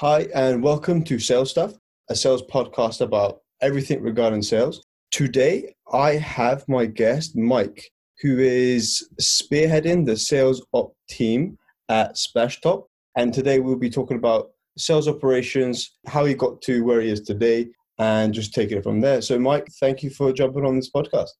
Hi, and welcome to Sales Stuff, a sales podcast about everything regarding sales. Today, I have my guest, Mike, who is spearheading the sales op team at Splashtop. And today, we'll be talking about sales operations, how he got to where he is today, and just taking it from there. So, Mike, thank you for jumping on this podcast.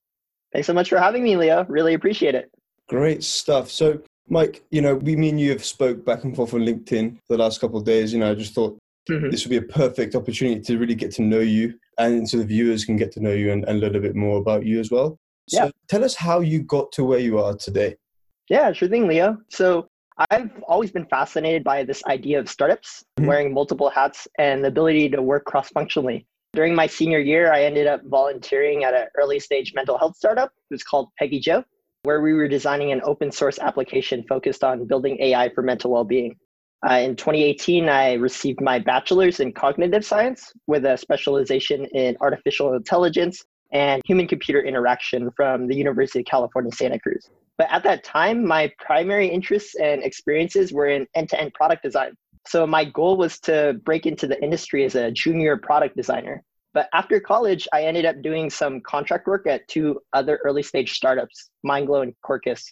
Thanks so much for having me, Leo. Really appreciate it. Great stuff. So, Mike, you know, we, me and you have spoke back and forth on LinkedIn the last couple of days. You know, I just thought mm-hmm. this would be a perfect opportunity to really get to know you and so the viewers can get to know you and, and learn a bit more about you as well. So yeah. tell us how you got to where you are today. Yeah, sure thing, Leo. So I've always been fascinated by this idea of startups, mm-hmm. wearing multiple hats and the ability to work cross functionally. During my senior year, I ended up volunteering at an early stage mental health startup. It was called Peggy Joe where we were designing an open source application focused on building AI for mental well being. Uh, in 2018, I received my bachelor's in cognitive science with a specialization in artificial intelligence and human computer interaction from the University of California, Santa Cruz. But at that time, my primary interests and experiences were in end to end product design. So my goal was to break into the industry as a junior product designer. But after college, I ended up doing some contract work at two other early stage startups, MindGlow and Quarkus.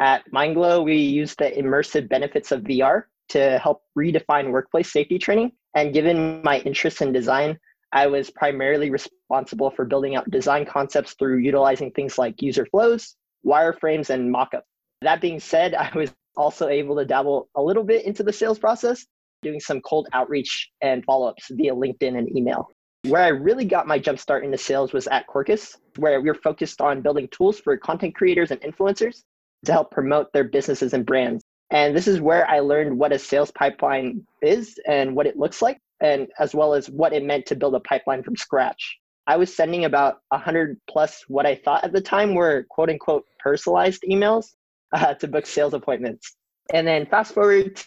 At MindGlow, we used the immersive benefits of VR to help redefine workplace safety training. And given my interest in design, I was primarily responsible for building out design concepts through utilizing things like user flows, wireframes, and mockup. That being said, I was also able to dabble a little bit into the sales process, doing some cold outreach and follow ups via LinkedIn and email. Where I really got my jumpstart into sales was at Quarkus, where we were focused on building tools for content creators and influencers to help promote their businesses and brands. And this is where I learned what a sales pipeline is and what it looks like, and as well as what it meant to build a pipeline from scratch. I was sending about 100 plus what I thought at the time were quote unquote personalized emails uh, to book sales appointments. And then fast forward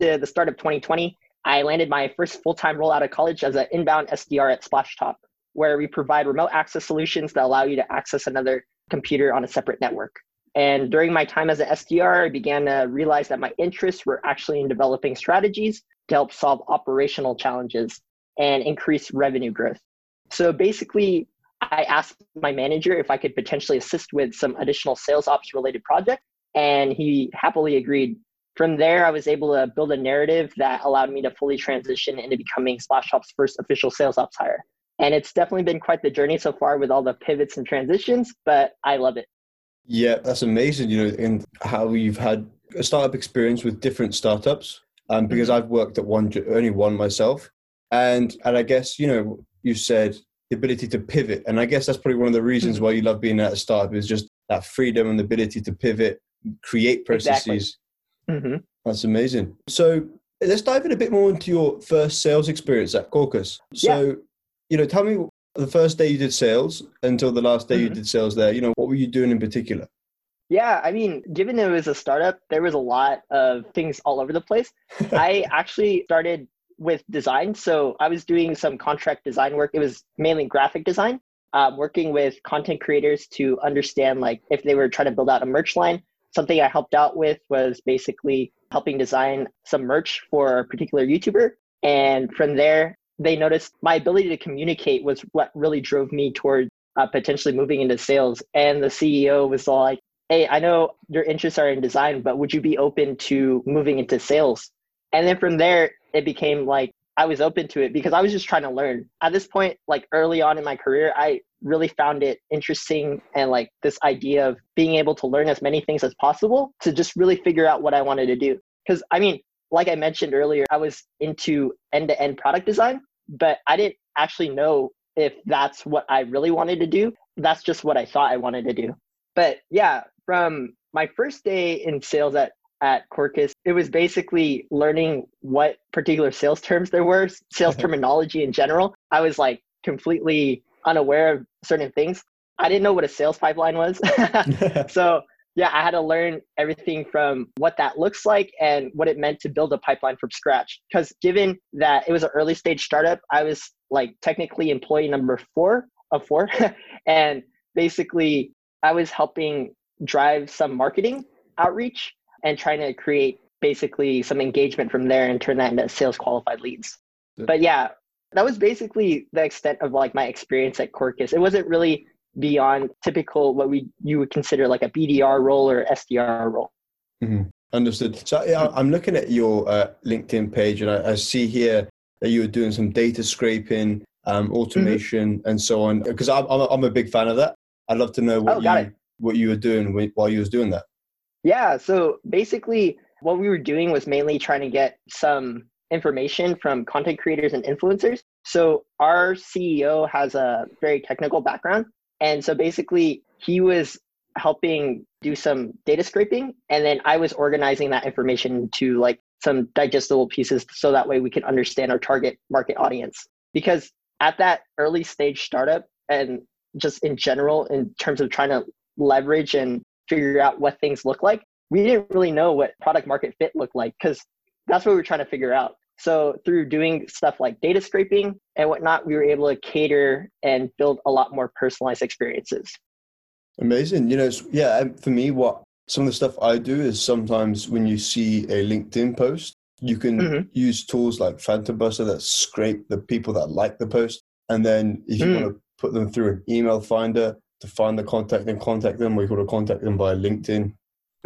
to the start of 2020, I landed my first full time role out of college as an inbound SDR at Splashtop, where we provide remote access solutions that allow you to access another computer on a separate network. And during my time as an SDR, I began to realize that my interests were actually in developing strategies to help solve operational challenges and increase revenue growth. So basically, I asked my manager if I could potentially assist with some additional sales ops related project, and he happily agreed from there, I was able to build a narrative that allowed me to fully transition into becoming Splashtop's first official sales ops hire. And it's definitely been quite the journey so far with all the pivots and transitions, but I love it. Yeah, that's amazing, you know, and how you've had a startup experience with different startups. Um, because mm-hmm. I've worked at one, only one myself. And, and I guess, you know, you said the ability to pivot. And I guess that's probably one of the reasons mm-hmm. why you love being at a startup is just that freedom and the ability to pivot, create processes. Exactly Mm-hmm. That's amazing. So let's dive in a bit more into your first sales experience at Caucus. So, yeah. you know, tell me the first day you did sales until the last day mm-hmm. you did sales there. You know, what were you doing in particular? Yeah, I mean, given it was a startup, there was a lot of things all over the place. I actually started with design. So I was doing some contract design work. It was mainly graphic design, um, working with content creators to understand like if they were trying to build out a merch line, something I helped out with was basically helping design some merch for a particular YouTuber. And from there, they noticed my ability to communicate was what really drove me toward uh, potentially moving into sales. And the CEO was like, Hey, I know your interests are in design, but would you be open to moving into sales? And then from there, it became like I was open to it because I was just trying to learn. At this point, like early on in my career, I really found it interesting and like this idea of being able to learn as many things as possible to just really figure out what I wanted to do. Because I mean, like I mentioned earlier, I was into end to end product design, but I didn't actually know if that's what I really wanted to do. That's just what I thought I wanted to do. But yeah, from my first day in sales at at Quarkus, it was basically learning what particular sales terms there were, sales terminology in general. I was like completely unaware of certain things. I didn't know what a sales pipeline was. so, yeah, I had to learn everything from what that looks like and what it meant to build a pipeline from scratch. Because given that it was an early stage startup, I was like technically employee number four of four. and basically, I was helping drive some marketing outreach and trying to create basically some engagement from there and turn that into sales qualified leads. But yeah, that was basically the extent of like my experience at Quarkus. It wasn't really beyond typical what we you would consider like a BDR role or SDR role. Mm-hmm. Understood. So yeah, I'm looking at your uh, LinkedIn page, and I, I, see here that you were doing some data scraping, um, mm-hmm. automation, mm-hmm. and so on. Because I'm, I'm, I'm a big fan of that. I'd love to know what oh, you it. what you were doing while you was doing that. Yeah. So basically, what we were doing was mainly trying to get some information from content creators and influencers. So our CEO has a very technical background. And so basically, he was helping do some data scraping and then i was organizing that information to like some digestible pieces so that way we could understand our target market audience because at that early stage startup and just in general in terms of trying to leverage and figure out what things look like we didn't really know what product market fit looked like because that's what we were trying to figure out so through doing stuff like data scraping and whatnot, we were able to cater and build a lot more personalized experiences. Amazing. You know, yeah, for me, what some of the stuff I do is sometimes when you see a LinkedIn post, you can mm-hmm. use tools like Phantom Buster that scrape the people that like the post. And then if you mm. want to put them through an email finder to find the contact and contact them, or you want to contact them via LinkedIn,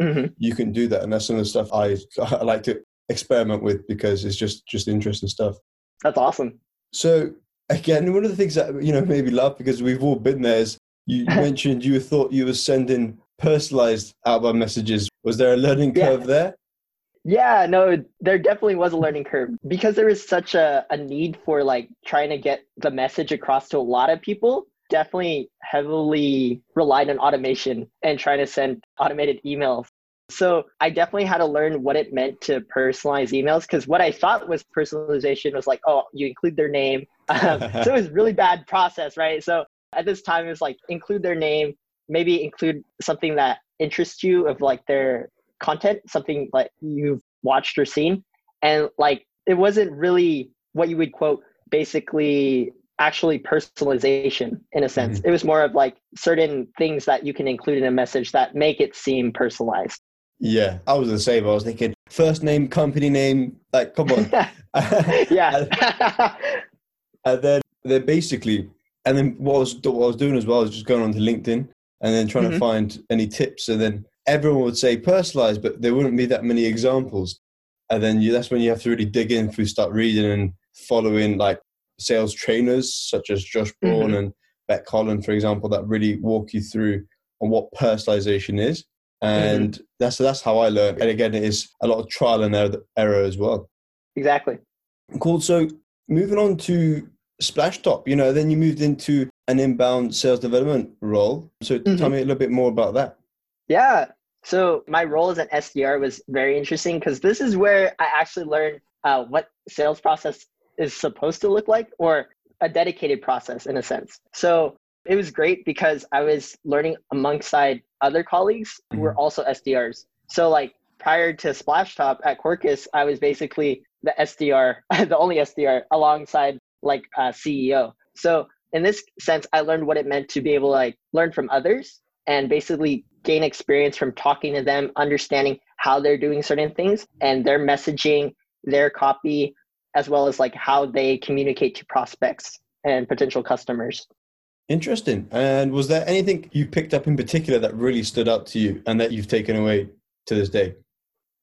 mm-hmm. you can do that. And that's some of the stuff I, I like to experiment with because it's just just interesting stuff. That's awesome. So again, one of the things that you know made me laugh because we've all been there is you mentioned you thought you were sending personalized outbound messages. Was there a learning curve yeah. there? Yeah, no, there definitely was a learning curve because there was such a, a need for like trying to get the message across to a lot of people. Definitely heavily relied on automation and trying to send automated emails so I definitely had to learn what it meant to personalize emails because what I thought was personalization was like, oh, you include their name. Um, so it was really bad process, right? So at this time, it was like include their name, maybe include something that interests you of like their content, something like you've watched or seen. And like it wasn't really what you would quote basically actually personalization in a sense. Mm-hmm. It was more of like certain things that you can include in a message that make it seem personalized. Yeah, I was the same. I was thinking first name, company name. Like, come on. yeah. and, then, then basically, and then what I was what I was doing as well was just going on to LinkedIn and then trying mm-hmm. to find any tips. And then everyone would say personalized, but there wouldn't be that many examples. And then you, that's when you have to really dig in through start reading and following like sales trainers such as Josh Braun mm-hmm. and Becc Holland, for example, that really walk you through on what personalization is and mm-hmm. that's that's how I learned. And again, it is a lot of trial and error as well. Exactly. Cool. So moving on to Splashtop, you know, then you moved into an inbound sales development role. So mm-hmm. tell me a little bit more about that. Yeah. So my role as an SDR was very interesting because this is where I actually learned uh, what sales process is supposed to look like, or a dedicated process in a sense. So it was great because I was learning alongside other colleagues who were mm-hmm. also SDRs. So like prior to Splashtop at Quarkus, I was basically the SDR, the only SDR alongside like a CEO. So in this sense, I learned what it meant to be able to like learn from others and basically gain experience from talking to them, understanding how they're doing certain things and their messaging, their copy, as well as like how they communicate to prospects and potential customers. Interesting. And was there anything you picked up in particular that really stood out to you and that you've taken away to this day?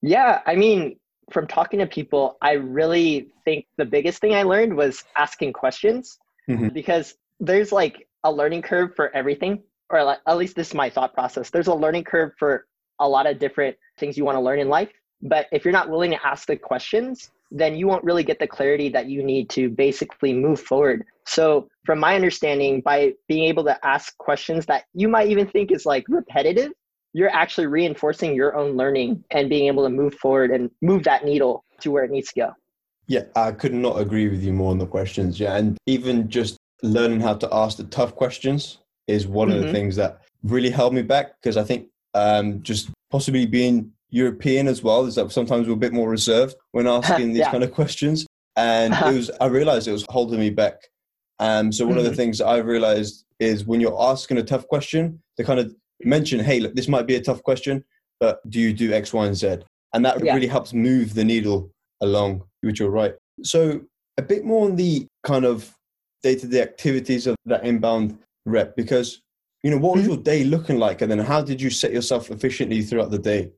Yeah, I mean, from talking to people, I really think the biggest thing I learned was asking questions mm-hmm. because there's like a learning curve for everything, or at least this is my thought process. There's a learning curve for a lot of different things you want to learn in life. But if you're not willing to ask the questions, then you won't really get the clarity that you need to basically move forward. So, from my understanding, by being able to ask questions that you might even think is like repetitive, you're actually reinforcing your own learning and being able to move forward and move that needle to where it needs to go. Yeah, I could not agree with you more on the questions. Yeah, and even just learning how to ask the tough questions is one mm-hmm. of the mm-hmm. things that really held me back because I think um, just possibly being European as well is that sometimes we're a bit more reserved when asking these yeah. kind of questions. And it was, I realized it was holding me back. Um, so one mm-hmm. of the mm-hmm. things I realized is when you're asking a tough question, to kind of mention, hey, look, this might be a tough question, but do you do X, Y, and Z? And that Yeah. really helps move the needle along, which you're right. So, a bit more on the kind of day to day activities of that inbound rep, because, you know, what was Mhm. your day looking like? And then how did you set yourself efficiently throughout the day?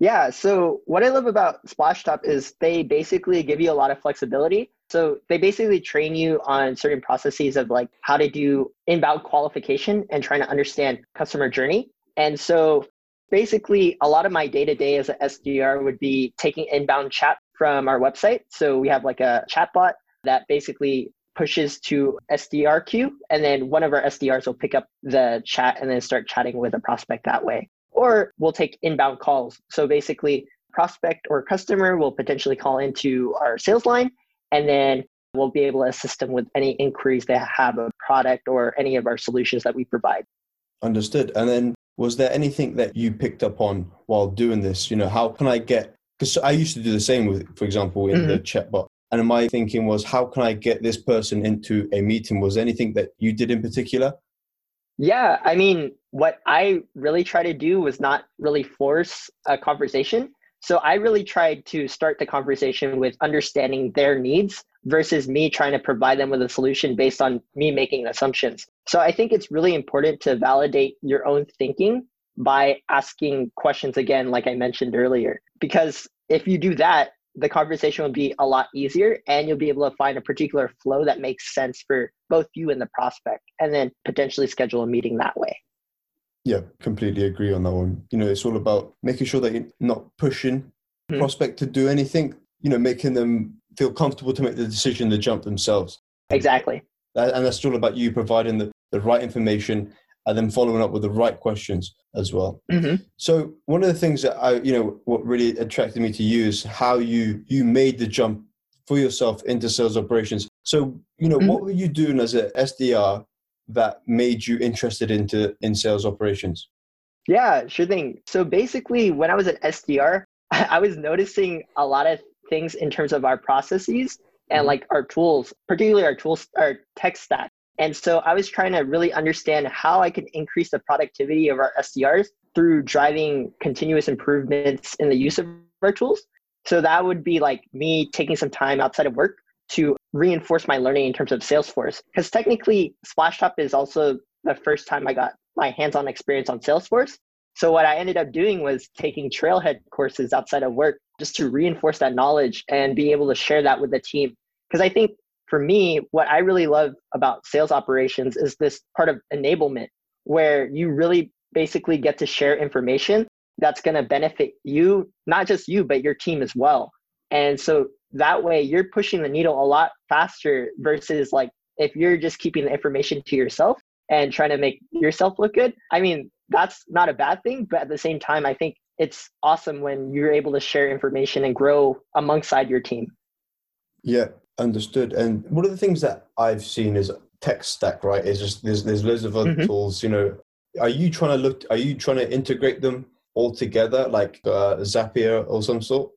Yeah. So what I love about Splashtop is they basically give you a lot of flexibility. So they basically train you on certain processes of like how to do inbound qualification and trying to understand customer journey. And so basically a lot of my day to day as an SDR would be taking inbound chat from our website. So we have like a chatbot that basically pushes to SDR queue and then one of our SDRs will pick up the chat and then start chatting with a prospect that way or we'll take inbound calls. So basically, prospect or customer will potentially call into our sales line, and then we'll be able to assist them with any inquiries they have of product or any of our solutions that we provide. Understood. And then was there anything that you picked up on while doing this? You know, how can I get, because I used to do the same with, for example, in the mm-hmm. chatbot. And my thinking was, how can I get this person into a meeting? Was there anything that you did in particular? Yeah, I mean, what I really try to do was not really force a conversation. So I really tried to start the conversation with understanding their needs versus me trying to provide them with a solution based on me making assumptions. So I think it's really important to validate your own thinking by asking questions again, like I mentioned earlier. Because if you do that, the conversation will be a lot easier and you'll be able to find a particular flow that makes sense for both you and the prospect and then potentially schedule a meeting that way. Yeah, completely agree on that one. You know, it's all about making sure that you're not pushing Mhm. prospect to do anything, you know, making them feel comfortable to make the decision to jump themselves. Exactly. And that's all about you providing the, the right information and then following up with the right questions as well. Mhm. So one of the things that I, you know, what really attracted me to you is how you you made the jump for yourself into sales operations. So you know, Mhm. what were you doing as a SDR that made you interested into in sales operations? Yeah, sure thing. So basically, when I was an SDR, I was noticing a lot of things in terms of our processes and Mhm. like our tools, particularly our tools, our tech stack. And so I was trying to really understand how I could increase the productivity of our SDRs through driving continuous improvements in the use of our tools. So that would be like me taking some time outside of work to reinforce my learning in terms of Salesforce. Because technically, Splashtop is also the first time I got my hands-on experience on Salesforce. So what I ended up doing was taking Trailhead courses outside of work just to reinforce that knowledge and be able to share that with the team. Because I think for me, what I really love about sales operations is this part of enablement where you really basically get to share information that's going to benefit you, not just you, but your team as well. And so that way you're pushing the needle a lot faster versus like if you're just keeping the information to yourself and trying to make yourself look good. I mean, that's not a bad thing, but at the same time, I think it's awesome when you're able to share information and grow alongside your team. Yeah, understood. And one of the things that I've seen is tech stack, right? Is just there's there's loads of other Mhm. tools. You know, are you trying to look? Are you trying to integrate them all together, like uh, Zapier or some sort?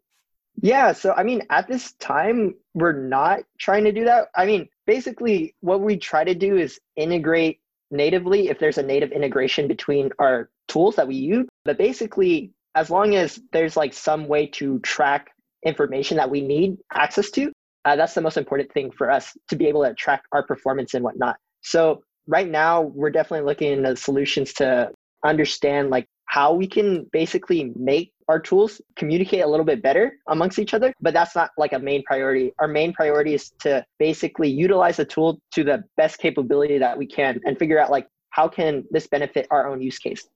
Yeah, so I mean, at this time, we're not trying to do that. I mean, basically, what we try to do is integrate natively if there's a native integration between our tools that we use. But basically, as long as there's like some way to track information that we need access to, uh, that's the most important thing for us to be able to track our performance and whatnot. So right now, we're definitely looking at solutions to understand like how we can basically make our tools communicate a little bit better amongst each other but that's not like a main priority our main priority is to basically utilize the tool to the best capability that we can and figure out like how can this benefit our own use case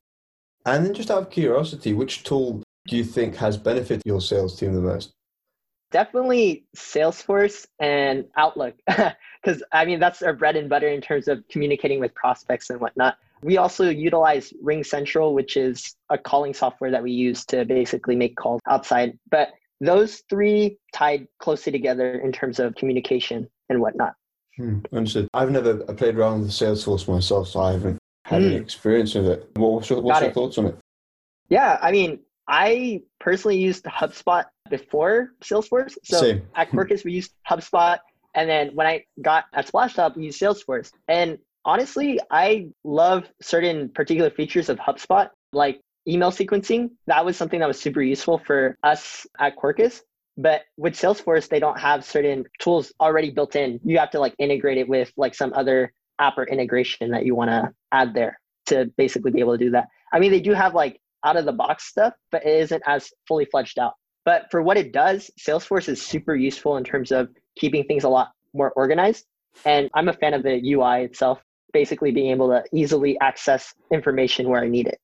And then, just out of curiosity, which tool do you think has benefited your sales team the most? Definitely salesforce and outlook because i mean that's our bread and butter in terms of communicating with prospects and whatnot we also utilize ring central which is a calling software that we use to basically make calls outside but those three tied closely together in terms of communication and whatnot Hmm, understood. I've never played around with Salesforce myself, so I haven't had any Hmm. experience with it. What's your, what's your thoughts on it? yeah i mean i personally used hubspot before salesforce so Same. at Quirkus, we used HubSpot. And then when I got at Splashtop, we used Salesforce. And honestly, I love certain particular features of HubSpot. Like email sequencing. That was something that was super useful for us at Quirkus. But with Salesforce, they don't have certain tools already built in. You have to like integrate it with like some other app or integration that you want to add there to basically be able to do that. I mean, they do have like out of the box stuff, but it isn't as fully fledged out. But for what it does, Salesforce is super useful in terms of keeping things a lot more organized. And I'm a fan of the UI itself, basically being able to easily access information where I need it.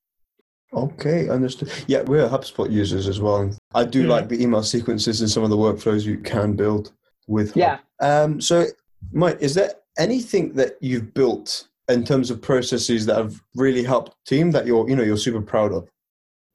Okay, understood. Yeah, we're HubSpot users as well. I do mm-hmm. like the email sequences and some of the workflows you can build with. Yeah. Um, so, Mike, is there anything that you've built in terms of processes that have really helped team that you're, you know, you're super proud of?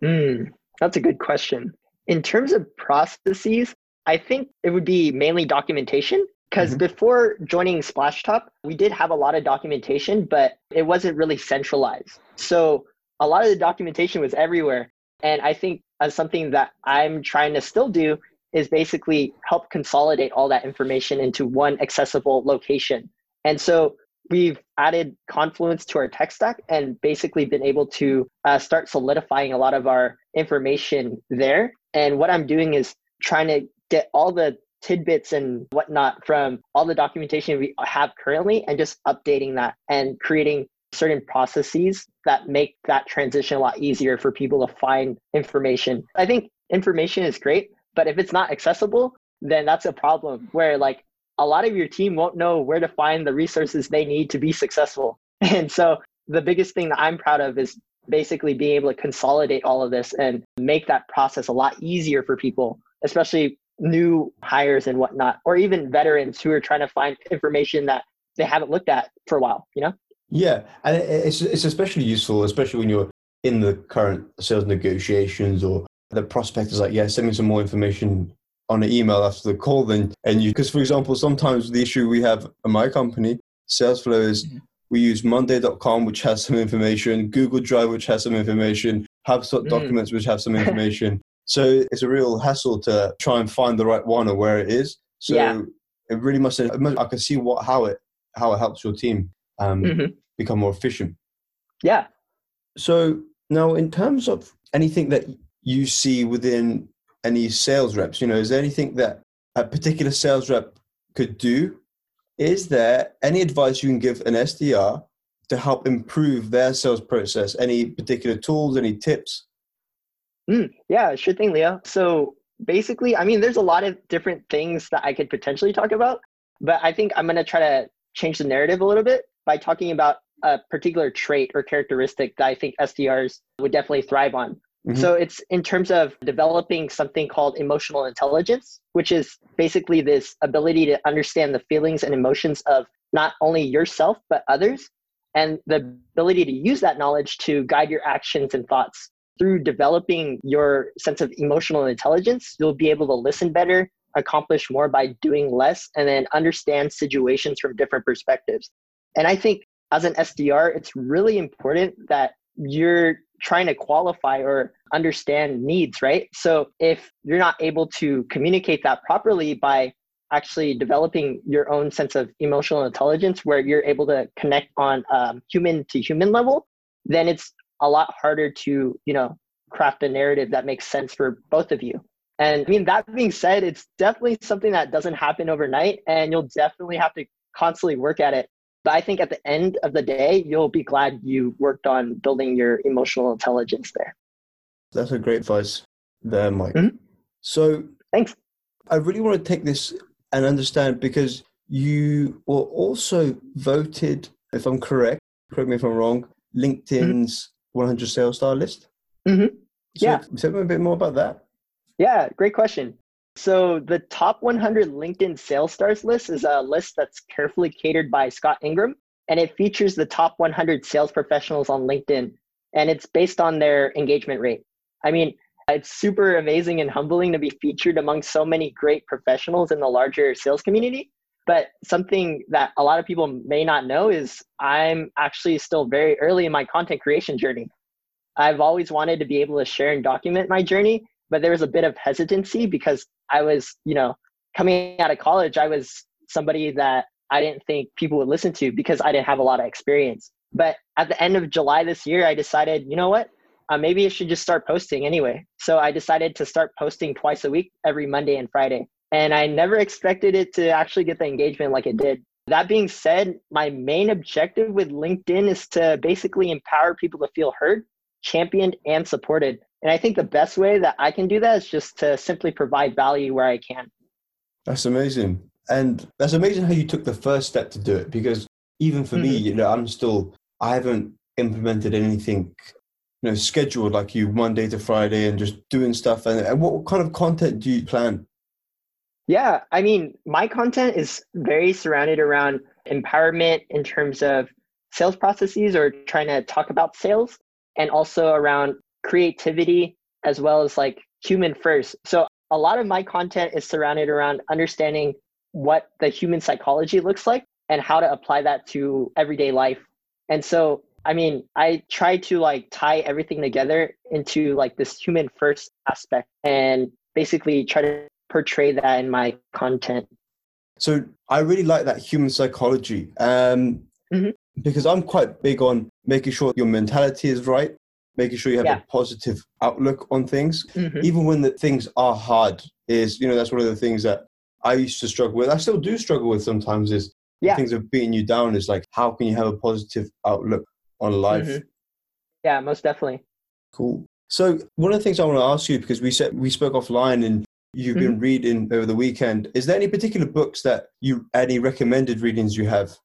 Mm, that's a good question. In terms of processes, I think it would be mainly documentation because mm-hmm. before joining Splashtop, we did have a lot of documentation, but it wasn't really centralized. So a lot of the documentation was everywhere. And I think as something that I'm trying to still do is basically help consolidate all that information into one accessible location. And so we've added Confluence to our tech stack and basically been able to uh, start solidifying a lot of our information there. And what I'm doing is trying to get all the tidbits and whatnot from all the documentation we have currently and just updating that and creating certain processes that make that transition a lot easier for people to find information. I think information is great, but if it's not accessible, then that's a problem where like a lot of your team won't know where to find the resources they need to be successful. And so the biggest thing that I'm proud of is basically being able to consolidate all of this and make that process a lot easier for people, especially new hires and whatnot, or even veterans who are trying to find information that they haven't looked at for a while, you know? Yeah, and it's it's especially useful, especially when you're in the current sales negotiations or the prospect is like, yeah, send me some more information on an email after the call. Then and you, because for example, sometimes the issue we have in my company, Salesflow, is mm-hmm. We use Monday.com, which has some information, Google Drive, which has some information, HubSpot mm. documents, which have some information. so it's a real hassle to try and find the right one or where it is. So yeah. it really must. I can see what how it how it helps your team um, mm-hmm. become more efficient. Yeah. So now, in terms of anything that you see within any sales reps, you know, is there anything that a particular sales rep could do? Is there any advice you can give an SDR to help improve their sales process? Any particular tools, any tips? Mm, yeah, sure thing, Leo. So basically, I mean, there's a lot of different things that I could potentially talk about, but I think I'm going to try to change the narrative a little bit by talking about a particular trait or characteristic that I think SDRs would definitely thrive on. Mm-hmm. So it's in terms of developing something called emotional intelligence, which is basically this ability to understand the feelings and emotions of not only yourself, but others, and the ability to use that knowledge to guide your actions and thoughts. Through developing your sense of emotional intelligence, you'll be able to listen better, accomplish more by doing less, and then understand situations from different perspectives. And I think as an SDR, it's really important that you're trying to qualify or understand needs, right? So if you're not able to communicate that properly by actually developing your own sense of emotional intelligence where you're able to connect on um, human to human level, then it's a lot harder to, you know, craft a narrative that makes sense for both of you. And I mean, that being said, it's definitely something that doesn't happen overnight, and you'll definitely have to constantly work at it. But I think at the end of the day, you'll be glad you worked on building your emotional intelligence there. That's a great advice there, Mike. Mm-hmm. So, thanks. I really want to take this and understand because you were also voted, if I'm correct, correct me if I'm wrong, LinkedIn's mm-hmm. 100 Sales Star list. Mm-hmm. So yeah. Tell me a bit more about that. Yeah, great question. So the top 100 LinkedIn sales stars list is a list that's carefully catered by Scott Ingram, and it features the top 100 sales professionals on LinkedIn, and it's based on their engagement rate. I mean, it's super amazing and humbling to be featured among so many great professionals in the larger sales community. But something that a lot of people may not know is I'm actually still very early in my content creation journey. I've always wanted to be able to share and document my journey, but there was a bit of hesitancy because I was, you know, coming out of college, I was somebody that I didn't think people would listen to because I didn't have a lot of experience. But at the end of July this year, I decided, you know what? uh, maybe I should just start posting anyway. So I decided to start posting twice a week, every Monday and Friday. And I never expected it to actually get the engagement like it did. That being said, my main objective with LinkedIn is to basically empower people to feel heard, championed, and supported. And I think the best way that I can do that is just to simply provide value where I can. That's amazing. And that's amazing how you took the first step to do it because even for mm-hmm. me, you know, I'm still, I haven't implemented anything, you know, scheduled like you Monday to Friday and just doing stuff. And, and what kind of content do you plan? Yeah, I mean, my content is very surrounded around empowerment in terms of sales processes or trying to talk about sales and also around creativity as well as like human first. So a lot of my content is surrounded around understanding what the human psychology looks like and how to apply that to everyday life. And so, I mean, I try to like tie everything together into like this human first aspect and basically try to portray that in my content. So I really like that human psychology um, mm-hmm. Because I'm quite big on making sure your mentality is right, making sure you have yeah. a positive outlook on things, mm-hmm. even when the things are hard. Is you know that's one of the things that I used to struggle with. I still do struggle with sometimes. Is yeah. things are beating you down. Is like how can you have a positive outlook on life? Mm-hmm. Yeah, most definitely. Cool. So one of the things I want to ask you because we said we spoke offline and you've mm-hmm. been reading over the weekend. Is there any particular books that you, any recommended readings you have?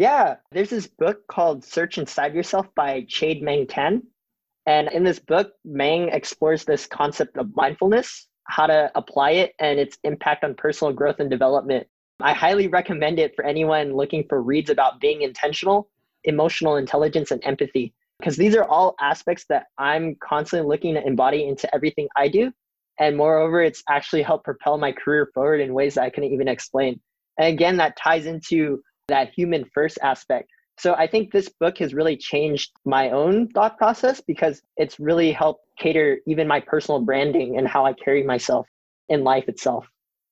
Yeah, there's this book called Search Inside Yourself by Chade Meng Tan. And in this book, Meng explores this concept of mindfulness, how to apply it, and its impact on personal growth and development. I highly recommend it for anyone looking for reads about being intentional, emotional intelligence, and empathy, because these are all aspects that I'm constantly looking to embody into everything I do. And moreover, it's actually helped propel my career forward in ways that I couldn't even explain. And again, that ties into that human first aspect. So I think this book has really changed my own thought process because it's really helped cater even my personal branding and how I carry myself in life itself.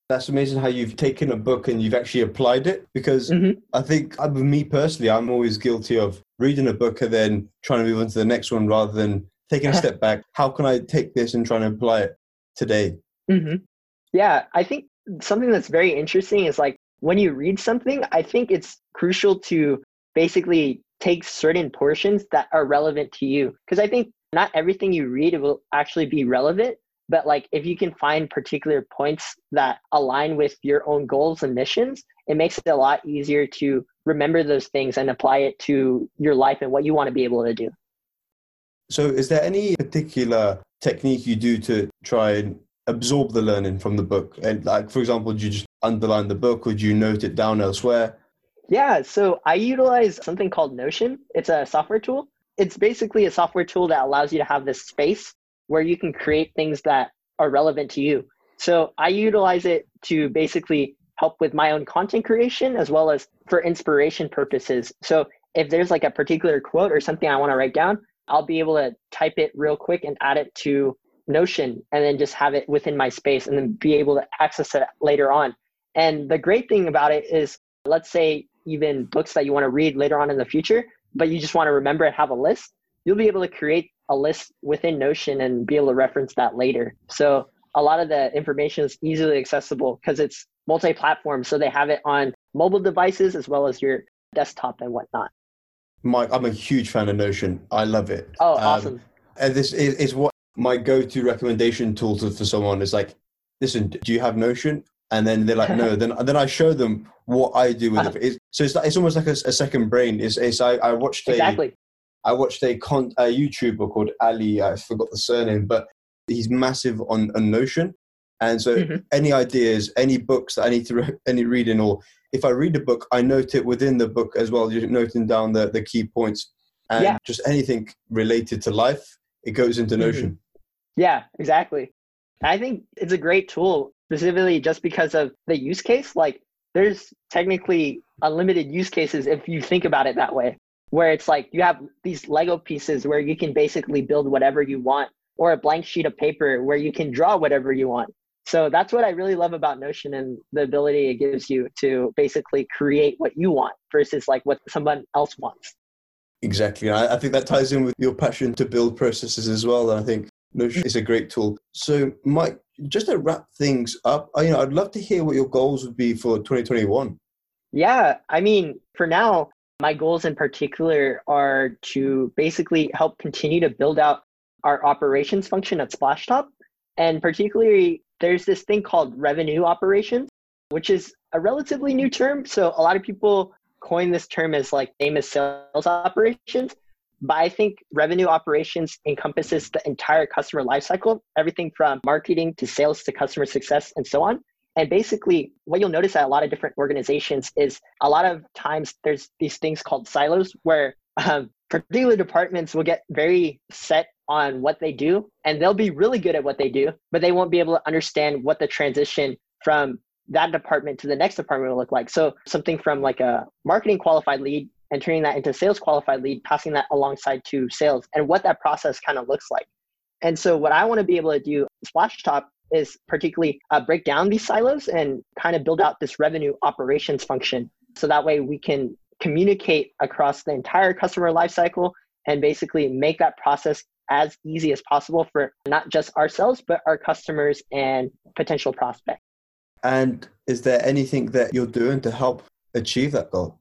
That's amazing how you've taken a book and you've actually applied it because mm-hmm. I think, uh, me personally, I'm always guilty of reading a book and then trying to move on to the next one rather than taking a step back. How can I take this and try and apply it? today. Mm-hmm. Yeah, I think something that's very interesting is like when you read something, I think it's crucial to basically take certain portions that are relevant to you. Because I think not everything you read will actually be relevant, but like if you can find particular points that align with your own goals and missions, it makes it a lot easier to remember those things and apply it to your life and what you want to be able to do. So, is there any particular technique you do to try and absorb the learning from the book? And, like, for example, do you just underline the book do you note it down elsewhere? Yeah, so I utilize something called Notion. It's a software tool. It's basically a software tool that allows you to have this space where you can create things that are relevant to you. So I utilize it to basically help with my own content creation as well as for inspiration purposes. So if there's like a particular quote or something I want to write down, I'll be able to type it real quick and add it to Notion and then just have it within my space and then be able to access it later on. And the great thing about it is, let's say even books that you want to read later on in the future, but you just want to remember and have a list, you'll be able to create a list within Notion and be able to reference that later. So a lot of the information is easily accessible because it's multi-platform. So they have it on mobile devices as well as your desktop and whatnot. Mike, I'm a huge fan of Notion. I love it. Oh, um, awesome. And this is, is what my go-to recommendation tool to, for someone is like, listen, do you have Notion? And then they're like, no. then then I show them what I do with it. It's, so it's it's almost like a, a second brain. It's, it's I, I watched a exactly. I watched a, con, a YouTuber called Ali. I forgot the surname, but he's massive on, on Notion. And so, mm-hmm. any ideas, any books that I need to re- any reading, or if I read a book, I note it within the book as well, just noting down the, the key points and yeah. just anything related to life, it goes into mm-hmm. Notion. Mm-hmm. Yeah, exactly. I think it's a great tool, specifically just because of the use case. Like, there's technically unlimited use cases if you think about it that way, where it's like you have these Lego pieces where you can basically build whatever you want, or a blank sheet of paper where you can draw whatever you want. So that's what I really love about Notion and the ability it gives you to basically create what you want versus like what someone else wants. Exactly. I, think that ties in with your passion to build processes as well. And I think Notion is a great tool. So, Mike, just to wrap things up, you know, I'd love to hear what your goals would be for 2021. Yeah, I mean, for now, my goals in particular are to basically help continue to build out our operations function at Splashtop. And particularly, there's this thing called revenue operations, which is a relatively new term. So a lot of people coin this term as like famous sales operations. But I think revenue operations encompasses the entire customer lifecycle, everything from marketing to sales to customer success and so on. And basically, what you'll notice at a lot of different organizations is a lot of times there's these things called silos where um, particular departments will get very set on what they do and they'll be really good at what they do, but they won't be able to understand what the transition from that department to the next department will look like. So something from like a marketing qualified lead and turning that into sales qualified lead, passing that alongside to sales and what that process kind of looks like. And so what I want to be able to do Splashtop is particularly uh, break down these silos and kind of build out this revenue operations function. So that way we can communicate across the entire customer lifecycle and basically make that process as easy as possible for not just ourselves, but our customers and potential prospects. And is there anything that you're doing to help achieve that goal?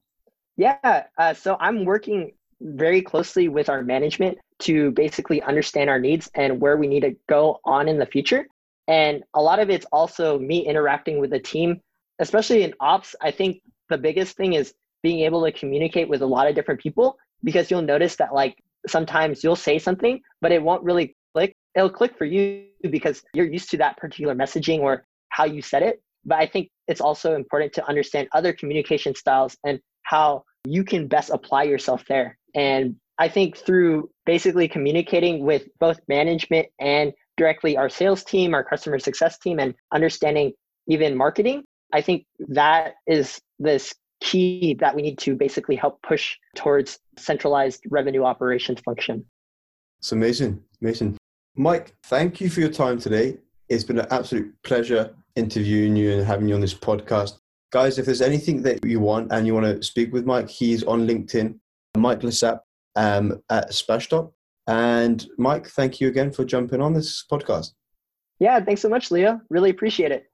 Yeah, uh, so I'm working very closely with our management to basically understand our needs and where we need to go on in the future. And a lot of it's also me interacting with the team, especially in ops. I think the biggest thing is being able to communicate with a lot of different people because you'll notice that like sometimes you'll say something, but it won't really click. It'll click for you because you're used to that particular messaging or how you said it. But I think it's also important to understand other communication styles and how you can best apply yourself there. And I think through basically communicating with both management and directly our sales team, our customer success team, and understanding even marketing, I think that is this key that we need to basically help push towards centralized revenue operations function. It's amazing, amazing. Mike, thank you for your time today. It's been an absolute pleasure interviewing you and having you on this podcast. Guys, if there's anything that you want and you want to speak with Mike, he's on LinkedIn, Mike Lissap um, at Splashtop. And Mike, thank you again for jumping on this podcast. Yeah, thanks so much, Leo. Really appreciate it.